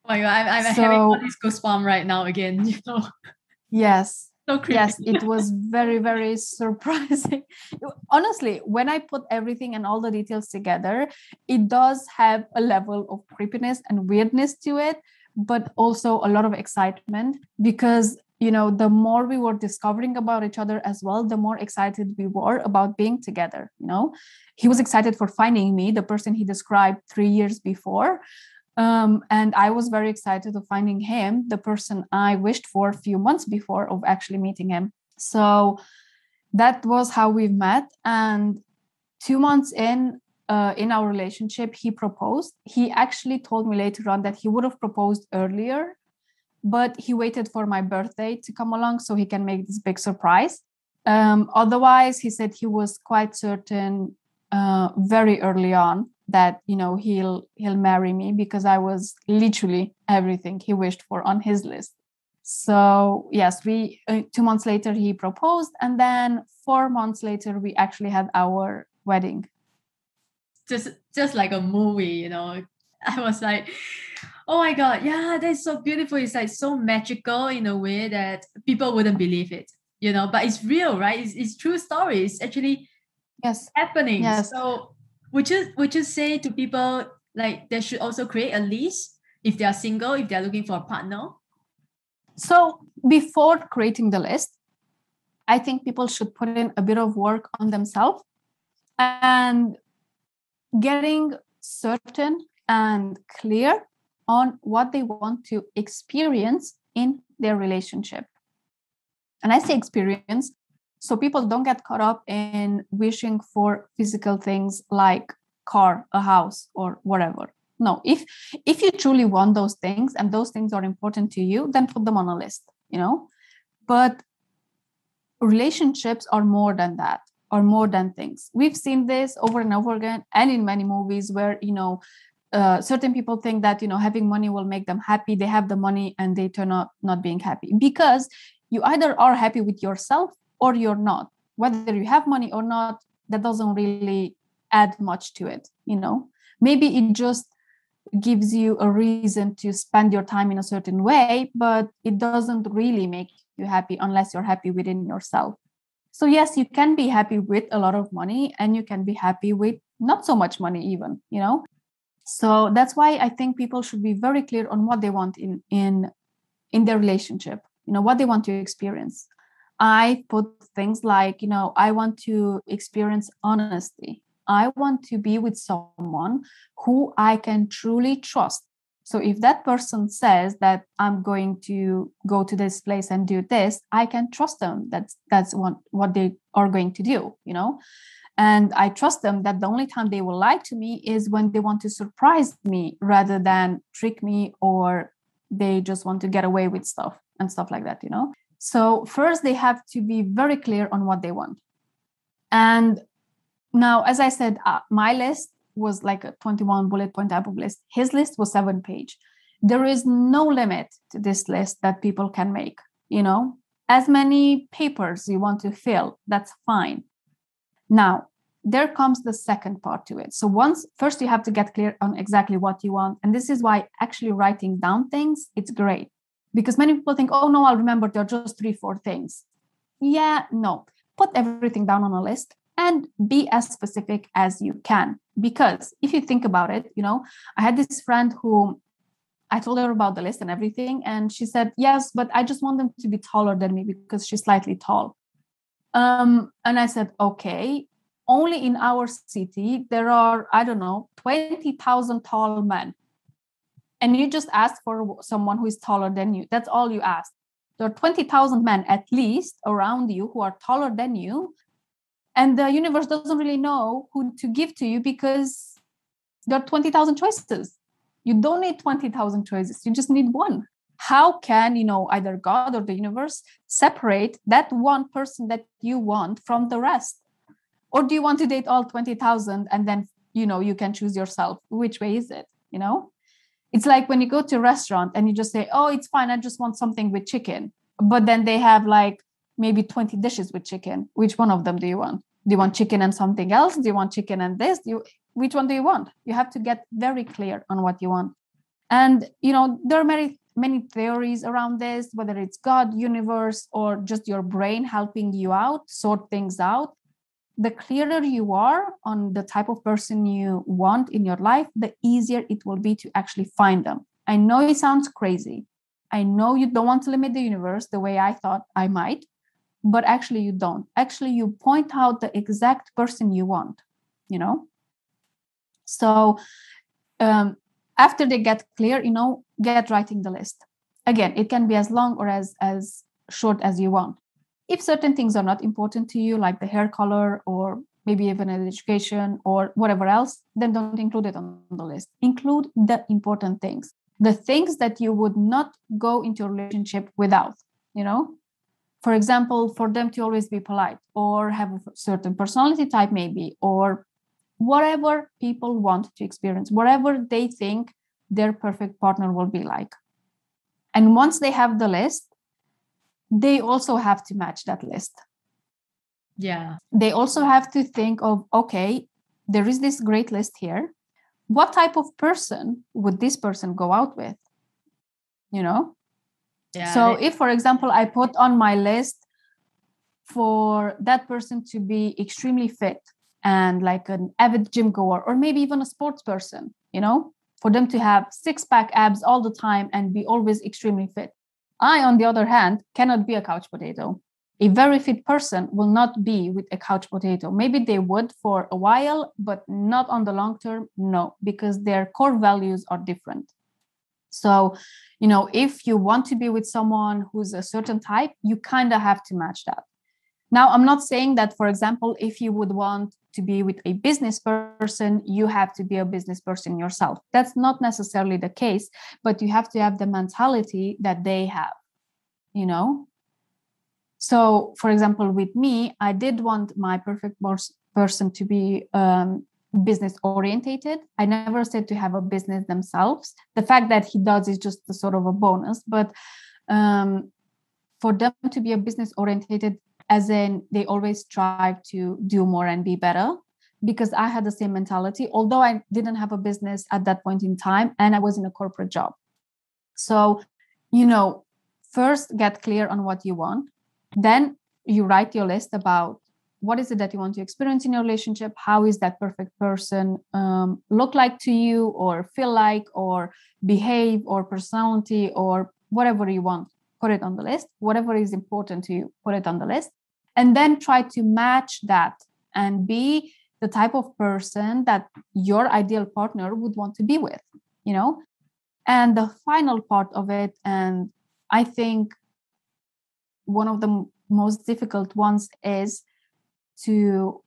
Oh my god i'm, I'm so, having all these goosebumps right now again you know? Yes so creepy. yes it was very very surprising honestly when i put everything and all the details together it does have a level of creepiness and weirdness to it but also a lot of excitement because you know the more we were discovering about each other as well the more excited we were about being together you know he was excited for finding me the person he described 3 years before um, and I was very excited of finding him, the person I wished for a few months before of actually meeting him. So that was how we met. And two months in, uh, in our relationship, he proposed. He actually told me later on that he would have proposed earlier, but he waited for my birthday to come along so he can make this big surprise. Um, otherwise, he said he was quite certain uh, very early on that you know he'll he'll marry me because i was literally everything he wished for on his list. So yes we uh, two months later he proposed and then four months later we actually had our wedding. Just just like a movie you know. I was like oh my god yeah that's so beautiful. It's like so magical in a way that people wouldn't believe it you know but it's real right? It's, it's true story. It's actually yes. Happening. Yes. So would you would you say to people like they should also create a list if they are single if they're looking for a partner? So before creating the list i think people should put in a bit of work on themselves and getting certain and clear on what they want to experience in their relationship. And i say experience so people don't get caught up in wishing for physical things like car a house or whatever. No if if you truly want those things and those things are important to you then put them on a list you know? But relationships are more than that are more than things. We've seen this over and over again and in many movies where you know uh, certain people think that you know having money will make them happy. They have the money and they turn out not being happy because you either are happy with yourself or you're not. Whether you have money or not that doesn't really add much to it you know? Maybe it just gives you a reason to spend your time in a certain way but it doesn't really make you happy unless you're happy within yourself. So yes you can be happy with a lot of money and you can be happy with not so much money even you know? So that's why i think people should be very clear on what they want in in in their relationship you know what they want to experience I put things like, you know, I want to experience honesty. I want to be with someone who I can truly trust. So if that person says that I'm going to go to this place and do this, I can trust them. That's that's what what they are going to do, you know. And I trust them that the only time they will lie to me is when they want to surprise me rather than trick me or they just want to get away with stuff and stuff like that, you know. So, first, they have to be very clear on what they want. And now, as I said, uh, my list was like a 21 bullet point type of list. His list was seven page. There is no limit to this list that people can make. You know, as many papers you want to fill, that's fine. Now, there comes the second part to it. So once first you have to get clear on exactly what you want. And this is why actually writing down things, it's great. Because many people think, oh no, I'll remember there are just three, four things. Yeah, no. Put everything down on a list and be as specific as you can. Because if you think about it, you know, I had this friend who I told her about the list and everything. And she said, Yes, but I just want them to be taller than me because she's slightly tall. Um, and I said, Okay, only in our city, there are, I don't know, 20,000 tall men. And you just ask for someone who is taller than you. That's all you ask. There are 20,000 men at least around you who are taller than you. And the universe doesn't really know who to give to you because there are 20,000 choices you don't need 20,000 choices. You just need one. How can, you know, either God or the universe separate that one person that you want from the rest? Or do you want to date all 20,000 and then, you know, you can choose yourself? Which way is it? You know? It's like when you go to a restaurant and you just say, oh, it's fine. I just want something with chicken. But then they have like maybe 20 dishes with chicken. Which one of them do you want? Do you want chicken and something else? Do you want chicken and this? Do you which one do you want you have to get very clear on what you want and you know there are many many theories around this whether it's god universe or just your brain helping you out sort things out the clearer you are on the type of person you want in your life the easier it will be to actually find them i know it sounds crazy i know you don't want to limit the universe the way i thought i might but actually you don't actually you point out the exact person you want you know so um, after they get clear, you know, get writing the list. Again, it can be as long or as as short as you want. If certain things are not important to you, like the hair color or maybe even an education or whatever else, then don't include it on the list. Include the important things, the things that you would not go into a relationship without, you know? For example, for them to always be polite or have a certain personality type, maybe, or whatever people want to experience, whatever they think their perfect partner will be like. And once they have the list, they also have to match that list. Yeah. They also have to think of okay, there is this great list here. What type of person would this person go out with? You know? Yeah. So if for example I put on my list for that person to be extremely fit and like an avid gym goer or maybe even a sports person you know for them to have six pack abs all the time and be always extremely fit i on the other hand cannot be a couch potato. A very fit person will not be with a couch potato. Maybe they would for a while but not on the long term no because their core values are different. So you know if you want to be with someone who's a certain type you kind of have to match that. Now, I'm not saying that, for example, if you would want to be with a business person, you have to be a business person yourself. That's not necessarily the case, but you have to have the mentality that they have, you know? So, for example, with me, I did want my perfect person to be um, business orientated. I never said to have a business themselves. The fact that he does is just a sort of a bonus, but um, for them to be a business orientated as in they always strive to do more and be better because I had the same mentality, although I didn't have a business at that point in time and I was in a corporate job. So, you know, first get clear on what you want. Then you write your list about what is it that you want to experience in your relationship? How is that perfect person um, look like to you, or feel like, or behave, or personality, or whatever you want? Put it on the list. Whatever is important to you, put it on the list and then try to match that and be the type of person that your ideal partner would want to be with you know? And the final part of it and i think one of the most difficult ones is to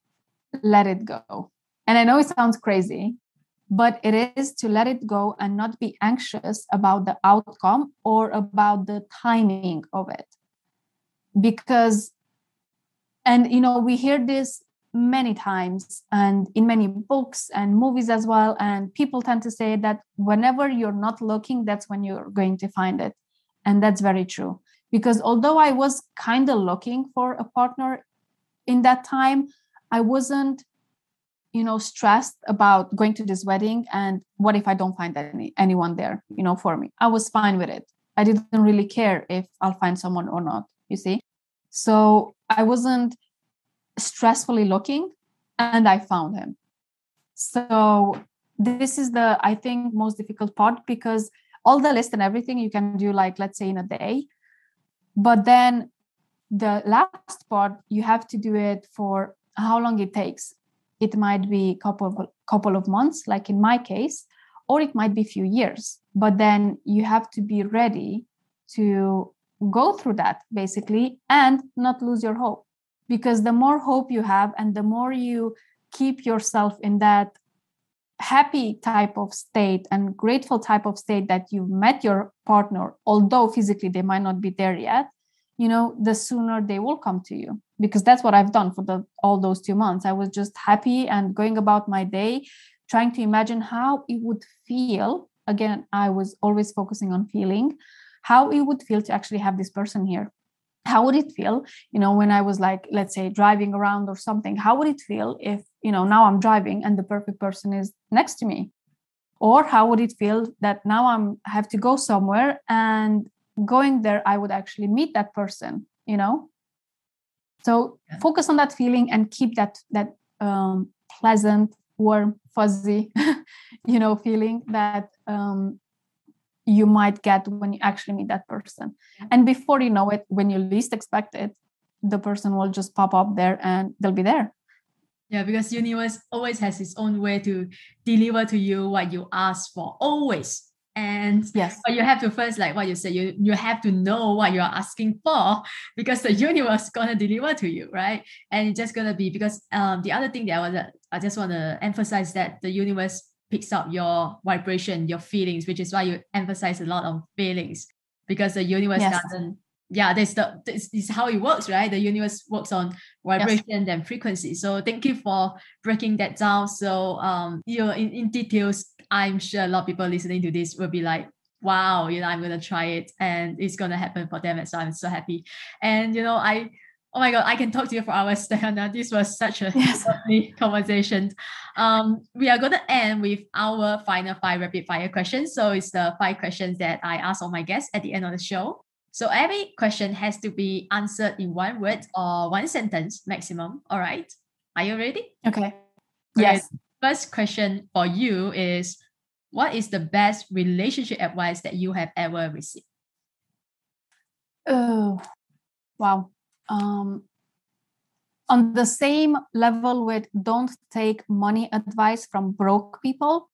let it go. And i know it sounds crazy but it is to let it go and not be anxious about the outcome or about the timing of it. Because and you know we hear this many times and in many books and movies as well and people tend to say that whenever you're not looking that's when you're going to find it. And that's very true. Because although i was kind of looking for a partner in that time i wasn't you know stressed about going to this wedding and what if i don't find any anyone there you know for me. I was fine with it. I didn't really care if i'll find someone or not you see? So i wasn't stressfully looking and i found him. So this is the i think most difficult part because all the list and everything you can do like let's say in a day. But then the last part you have to do it for how long it takes. It might be couple of couple of months like in my case or it might be few years. But then you have to be ready to go through that basically and not lose your hope. Because the more hope you have and the more you keep yourself in that happy type of state and grateful type of state that you've met your partner although physically they might not be there yet you know the sooner they will come to you. Because that's what i've done for the all those two months. I was just happy and going about my day trying to imagine how it would feel. Again i was always focusing on feeling how it would feel to actually have this person here. How would it feel you know when i was like let's say driving around or something? How would it feel if you know now i'm driving and the perfect person is next to me? Or how would it feel that now i'm have to go somewhere and going there i would actually meet that person you know? So yeah. focus on that feeling and keep that that um, pleasant warm fuzzy you know feeling that um, you might get when you actually meet that person. And before you know it when you least expect it the person will just pop up there and they'll be there. Yeah because universe always has its own way to deliver to you what you ask for always. And yes. but you have to first like what you said you you have to know what you're asking for because the universe is gonna deliver to you right? And it's just gonna be because um the other thing that i want to i just want to emphasize that the universe picks up your vibration your feelings which is why you emphasize a lot on feelings because the universe yes. doesn't yeah that's the this is how it works right? The universe works on vibration yes. and frequency. So thank you for breaking that down. So um you know in, in details i'm sure a lot of people listening to this will be like wow you know i'm gonna try it and it's gonna happen for them. And so i'm so happy. And you know i oh my god i can talk to you for hours Diana. this was such a yes. lovely conversation um we are going to end with our final five rapid fire questions so it's the five questions that i ask all my guests at the end of the show so every question has to be answered in one word or one sentence maximum. All right. Are you ready? Okay. Yes. First question for you is what is the best relationship advice that you have ever received? Oh, wow. Um, on the same level with don't take money advice from broke people,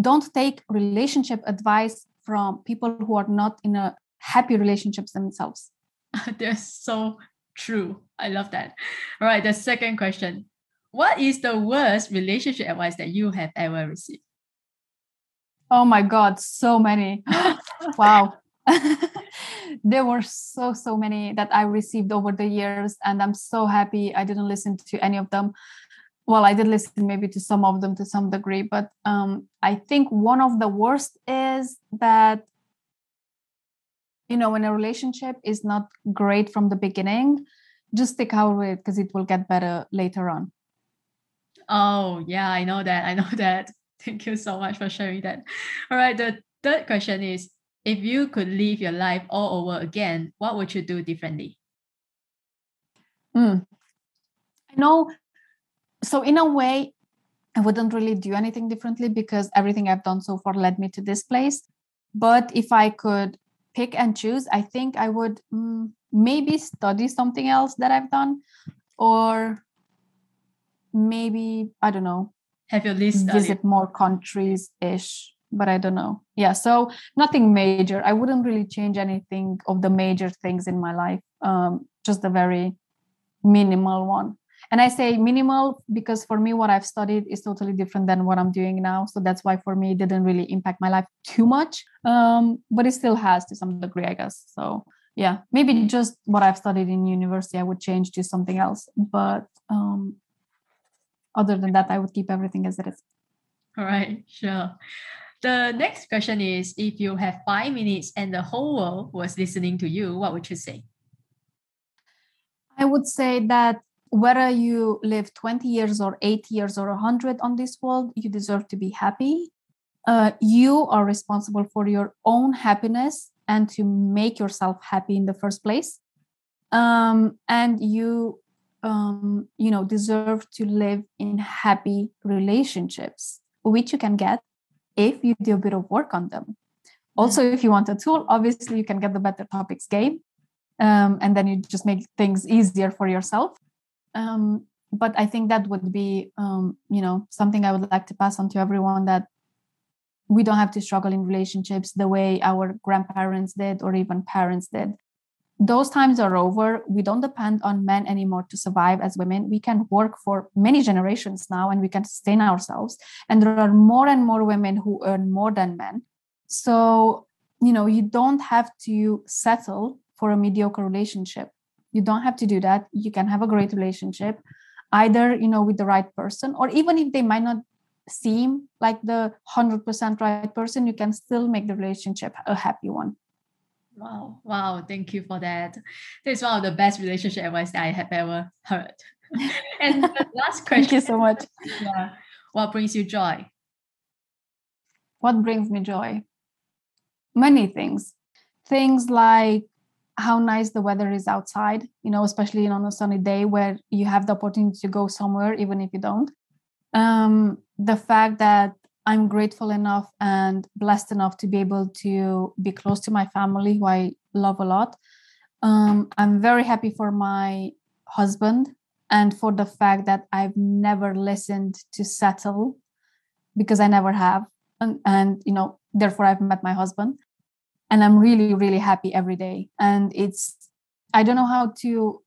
don't take relationship advice from people who are not in a happy relationships themselves. They're so true. I love that. All right, the second question. What is the worst relationship advice that you have ever received? Oh my God, so many. wow. there were so, so many that I received over the years, and I'm so happy I didn't listen to any of them. Well, I did listen maybe to some of them to some degree, but um, I think one of the worst is that you know when a relationship is not great from the beginning just stick out with it because it will get better later on. Oh yeah i know that i know that. Thank you so much for sharing that. All right the third question is if you could live your life all over again what would you do differently mm. i know so in a way i wouldn't really do anything differently because everything i've done so far led me to this place but if i could pick and choose, I think I would mm, maybe study something else that I've done, or maybe I don't know. Have your list visit more countries ish, but I don't know. Yeah, so nothing major. I wouldn't really change anything of the major things in my life. Um, just a very minimal one and i say minimal because for me what i've studied is totally different than what i'm doing now so that's why for me it didn't really impact my life too much um, but it still has to some degree i guess so yeah maybe just what i've studied in university i would change to something else but um, other than that i would keep everything as it is all right sure the next question is if you have five minutes and the whole world was listening to you what would you say? I would say that whether you live 20 years or 8 years or 100 on this world you deserve to be happy. Uh, you are responsible for your own happiness and to make yourself happy in the first place. Um, and you um, you know deserve to live in happy relationships which you can get if you do a bit of work on them. Also if you want a tool obviously you can get the better topics game um, and then you just make things easier for yourself. Um, but i think that would be um, you know something i would like to pass on to everyone that we don't have to struggle in relationships the way our grandparents did or even parents did those times are over. We don't depend on men anymore to survive as women. We can work for many generations now and we can sustain ourselves. And there are more and more women who earn more than men. So you know you don't have to settle for a mediocre relationship. You don't have to do that. You can have a great relationship either you know with the right person or even if they might not seem like the 100% right person you can still make the relationship a happy one wow wow thank you for that. This is one of the best relationship advice that i have ever heard. And the last question thank you so much. yeah what brings you joy? What brings me joy? Many things. Things like how nice the weather is outside you know especially on a sunny day where you have the opportunity to go somewhere even if you don't. Um, the fact that i'm grateful enough and blessed enough to be able to be close to my family who i love a lot. Um, i'm very happy for my husband and for the fact that i've never listened to settle because i never have. And, and you know therefore i've met my husband. And i'm really really happy every day. And it's i don't know how to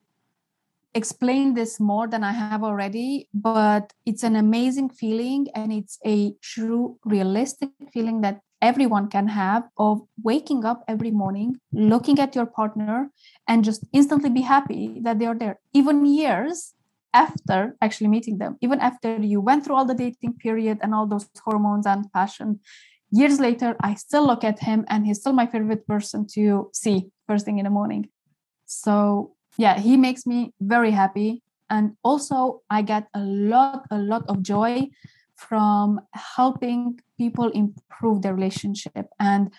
explain this more than i have already but it's an amazing feeling and it's a true realistic feeling that everyone can have of waking up every morning mm. looking at your partner and just instantly be happy that they are there even years after actually meeting them even after you went through all the dating period and all those hormones and passion years later, I still look at him and he's still my favorite person to see first thing in the morning. So, yeah, he makes me very happy. And also, I get a lot, a lot of joy from helping people improve their relationship and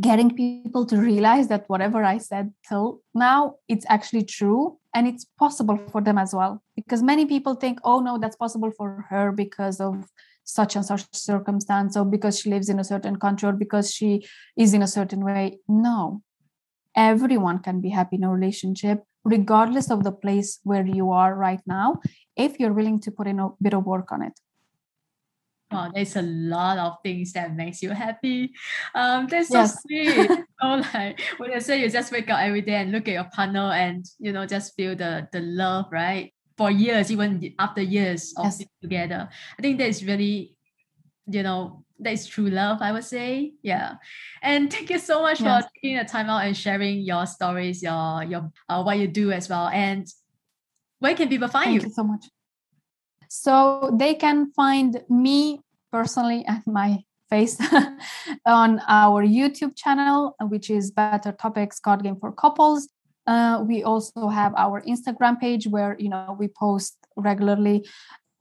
getting people to realize that whatever I said till now, it's actually true and it's possible for them as well. Because many people think, oh, no, that's possible for her because of such and such circumstance or because she lives in a certain country or because she is in a certain way no everyone can be happy in a relationship regardless of the place where you are right now if you're willing to put in a bit of work on it Wow, there's a lot of things that makes you happy. Um, that's so yes. sweet. oh, like when you say you just wake up every day and look at your partner and you know just feel the the love, right? for years, even after years of yes. together. I think that is really, you know, that is true love, I would say. Yeah. And thank you so much yes. for taking the time out and sharing your stories, your your uh, what you do as well. And where can people find you? thank you? you so much. So they can find me personally and my face on our YouTube channel, which is Better Topics Card Game for Couples. Uh, we also have our Instagram page where you know we post regularly.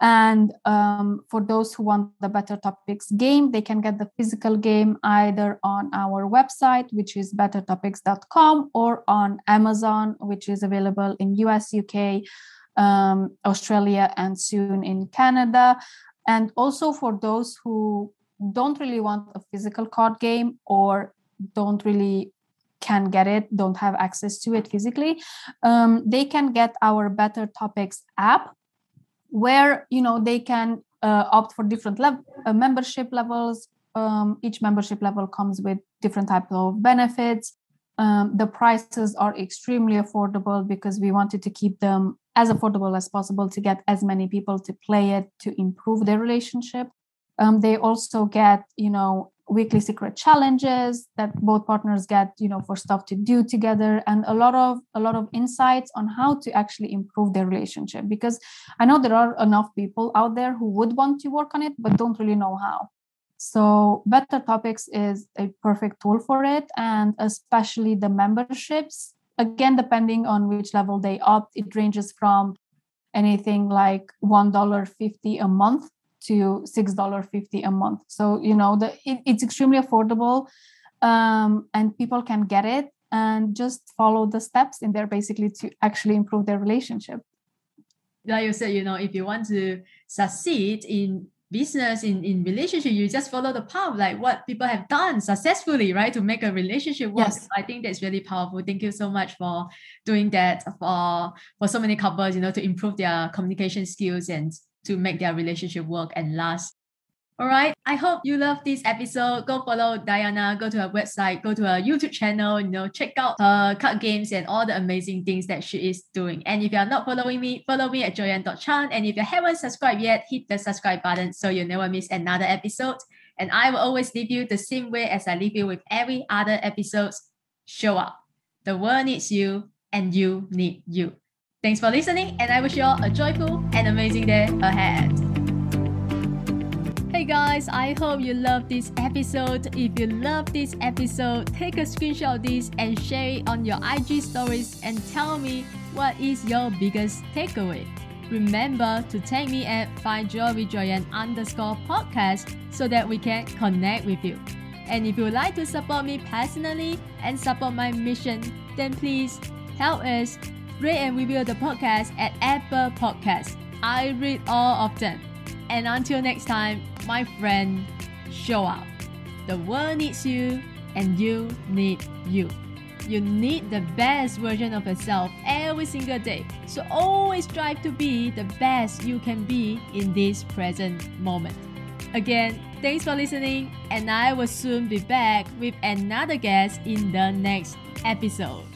And um, for those who want the Better Topics game, they can get the physical game either on our website, which is bettertopics.com, or on Amazon, which is available in US, UK, um, Australia, and soon in Canada. And also for those who don't really want a physical card game or don't really can get it don't have access to it physically um, they can get our better topics app where you know they can uh, opt for different level uh, membership levels. Um, each membership level comes with different types of benefits. Um, the prices are extremely affordable because we wanted to keep them as affordable as possible to get as many people to play it to improve their relationship. Um, they also get you know weekly secret challenges that both partners get you know for stuff to do together and a lot of a lot of insights on how to actually improve their relationship. Because i know there are enough people out there who would want to work on it but don't really know how. So better topics is a perfect tool for it and especially the memberships. Again depending on which level they opt it ranges from anything like $1.50 a month to $6.50 a month. So, you know, the, it, it's extremely affordable um, and people can get it and just follow the steps in there basically to actually improve their relationship. Like you said, you know, if you want to succeed in business in in relationship you just follow the path like what people have done successfully right to make a relationship work. Yes. i think that's really powerful. Thank you so much for doing that for for so many couples you know to improve their communication skills and to make their relationship work and last all right. I hope you love this episode. Go follow Diana, go to her website, go to her YouTube channel, you know, check out her card games and all the amazing things that she is doing. And if you're not following me, follow me at joyan.chan. And if you haven't subscribed yet, hit the subscribe button so you never miss another episode. And I will always leave you the same way as I leave you with every other episodes. Show up. The world needs you and you need you. Thanks for listening, and I wish you all a joyful and amazing day ahead. Guys, I hope you love this episode. If you love this episode, take a screenshot of this and share it on your IG stories and tell me what is your biggest takeaway. Remember to tag me at findjoywithjoyan underscore podcast so that we can connect with you. And if you would like to support me personally and support my mission, then please help us rate and review the podcast at Apple Podcasts. I read all of them. And until next time, my friend, show up. The world needs you, and you need you. You need the best version of yourself every single day. So always strive to be the best you can be in this present moment. Again, thanks for listening, and I will soon be back with another guest in the next episode.